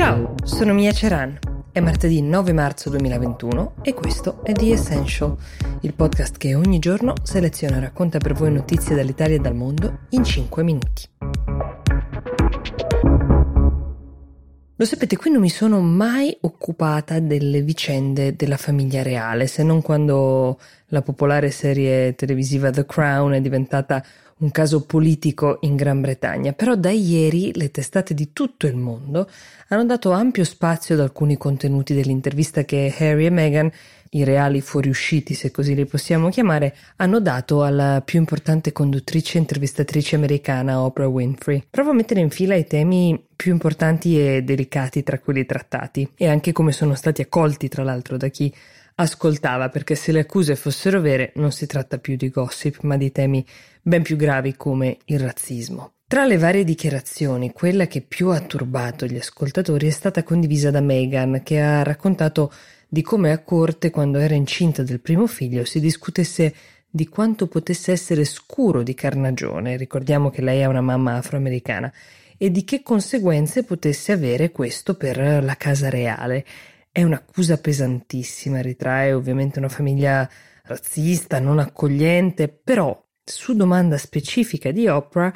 Ciao, sono Mia Ceran. È martedì 9 marzo 2021 e questo è The Essential, il podcast che ogni giorno seleziona e racconta per voi notizie dall'Italia e dal mondo in 5 minuti. Lo sapete, qui non mi sono mai occupata delle vicende della famiglia reale, se non quando la popolare serie televisiva The Crown è diventata un caso politico in Gran Bretagna, però da ieri le testate di tutto il mondo hanno dato ampio spazio ad alcuni contenuti dell'intervista che Harry e Meghan, i reali fuoriusciti se così li possiamo chiamare, hanno dato alla più importante conduttrice e intervistatrice americana Oprah Winfrey. Provo a mettere in fila i temi più importanti e delicati tra quelli trattati e anche come sono stati accolti tra l'altro da chi ascoltava perché se le accuse fossero vere non si tratta più di gossip ma di temi ben più gravi come il razzismo. Tra le varie dichiarazioni, quella che più ha turbato gli ascoltatori è stata condivisa da Meghan, che ha raccontato di come a corte, quando era incinta del primo figlio, si discutesse di quanto potesse essere scuro di carnagione, ricordiamo che lei è una mamma afroamericana, e di che conseguenze potesse avere questo per la casa reale. È un'accusa pesantissima, ritrae ovviamente una famiglia razzista, non accogliente, però su domanda specifica di Oprah,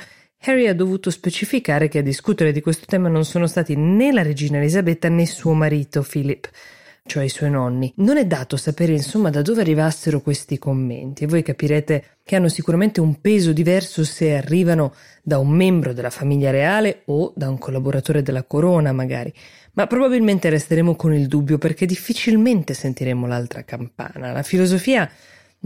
Harry ha dovuto specificare che a discutere di questo tema non sono stati né la regina Elisabetta né suo marito Philip, cioè i suoi nonni. Non è dato sapere insomma da dove arrivassero questi commenti e voi capirete che hanno sicuramente un peso diverso se arrivano da un membro della famiglia reale o da un collaboratore della corona magari ma probabilmente resteremo con il dubbio perché difficilmente sentiremo l'altra campana. La filosofia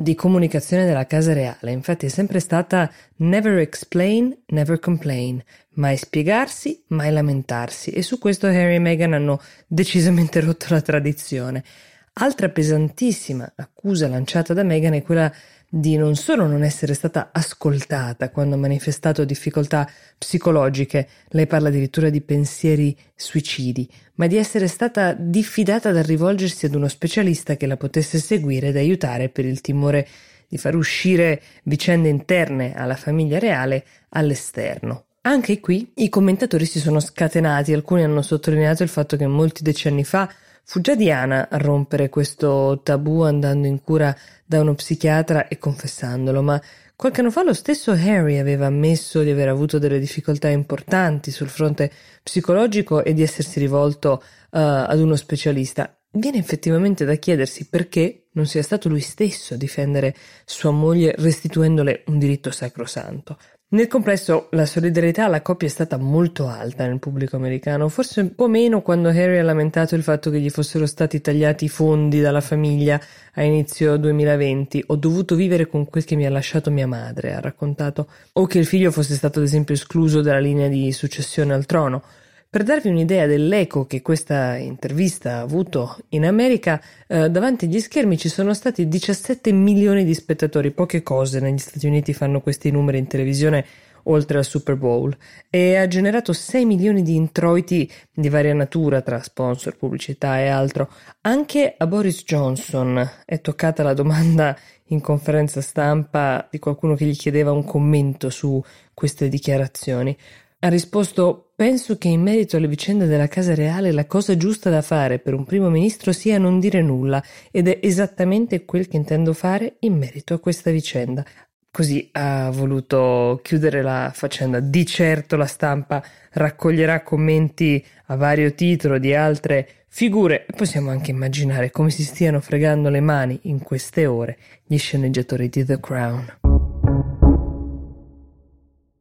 di comunicazione della Casa Reale. Infatti è sempre stata never explain, never complain, mai spiegarsi, mai lamentarsi. E su questo Harry e Meghan hanno decisamente rotto la tradizione. Altra pesantissima accusa lanciata da Meghan è quella di non solo non essere stata ascoltata quando ha manifestato difficoltà psicologiche, lei parla addirittura di pensieri suicidi, ma di essere stata diffidata dal rivolgersi ad uno specialista che la potesse seguire ed aiutare per il timore di far uscire vicende interne alla famiglia reale all'esterno. Anche qui i commentatori si sono scatenati, alcuni hanno sottolineato il fatto che molti decenni fa Fu già Diana a rompere questo tabù andando in cura da uno psichiatra e confessandolo, ma qualche anno fa lo stesso Harry aveva ammesso di aver avuto delle difficoltà importanti sul fronte psicologico e di essersi rivolto uh, ad uno specialista. Viene effettivamente da chiedersi perché non sia stato lui stesso a difendere sua moglie restituendole un diritto sacrosanto. Nel complesso la solidarietà alla coppia è stata molto alta nel pubblico americano, forse un po' meno quando Harry ha lamentato il fatto che gli fossero stati tagliati i fondi dalla famiglia a inizio 2020. Ho dovuto vivere con quel che mi ha lasciato mia madre, ha raccontato, o che il figlio fosse stato ad esempio escluso dalla linea di successione al trono. Per darvi un'idea dell'eco che questa intervista ha avuto in America, eh, davanti agli schermi ci sono stati 17 milioni di spettatori, poche cose negli Stati Uniti fanno questi numeri in televisione oltre al Super Bowl e ha generato 6 milioni di introiti di varia natura tra sponsor, pubblicità e altro. Anche a Boris Johnson è toccata la domanda in conferenza stampa di qualcuno che gli chiedeva un commento su queste dichiarazioni. Ha risposto Penso che in merito alle vicende della Casa Reale la cosa giusta da fare per un primo ministro sia non dire nulla ed è esattamente quel che intendo fare in merito a questa vicenda. Così ha voluto chiudere la faccenda. Di certo la stampa raccoglierà commenti a vario titolo di altre figure e possiamo anche immaginare come si stiano fregando le mani in queste ore gli sceneggiatori di The Crown.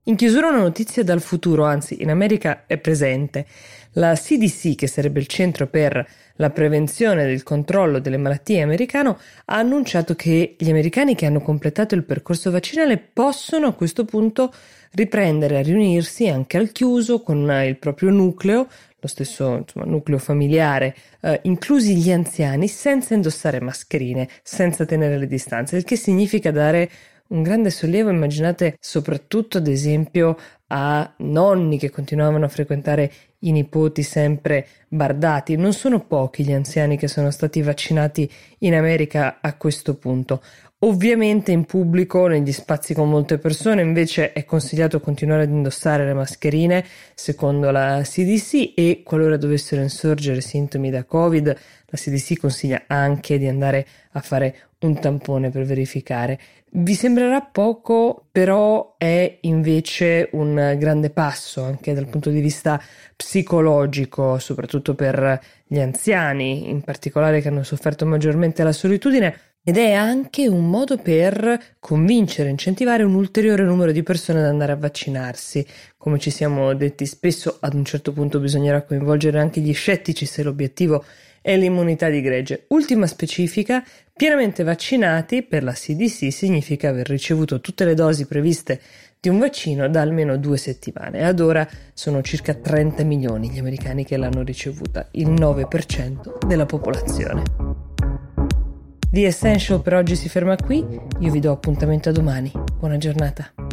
In chiusura una notizia dal futuro, anzi in America è presente. La CDC, che sarebbe il centro per la prevenzione e il controllo delle malattie americano, ha annunciato che gli americani che hanno completato il percorso vaccinale possono a questo punto riprendere a riunirsi anche al chiuso con il proprio nucleo, lo stesso insomma, nucleo familiare, eh, inclusi gli anziani, senza indossare mascherine, senza tenere le distanze, il che significa dare un grande sollievo, immaginate soprattutto ad esempio a nonni che continuavano a frequentare i nipoti sempre bardati. Non sono pochi gli anziani che sono stati vaccinati in America a questo punto. Ovviamente in pubblico, negli spazi con molte persone, invece è consigliato continuare ad indossare le mascherine secondo la CDC e qualora dovessero insorgere sintomi da Covid, la CDC consiglia anche di andare a fare un tampone per verificare. Vi sembrerà poco, però è invece un grande passo anche dal punto di vista psicologico, soprattutto per gli anziani, in particolare che hanno sofferto maggiormente la solitudine ed è anche un modo per convincere, incentivare un ulteriore numero di persone ad andare a vaccinarsi. Come ci siamo detti spesso, ad un certo punto bisognerà coinvolgere anche gli scettici se l'obiettivo è l'immunità di gregge. Ultima specifica, pienamente vaccinati per la CDC significa aver ricevuto tutte le dosi previste di un vaccino da almeno due settimane. Ad ora sono circa 30 milioni gli americani che l'hanno ricevuta, il 9% della popolazione. The Essential per oggi si ferma qui, io vi do appuntamento a domani. Buona giornata.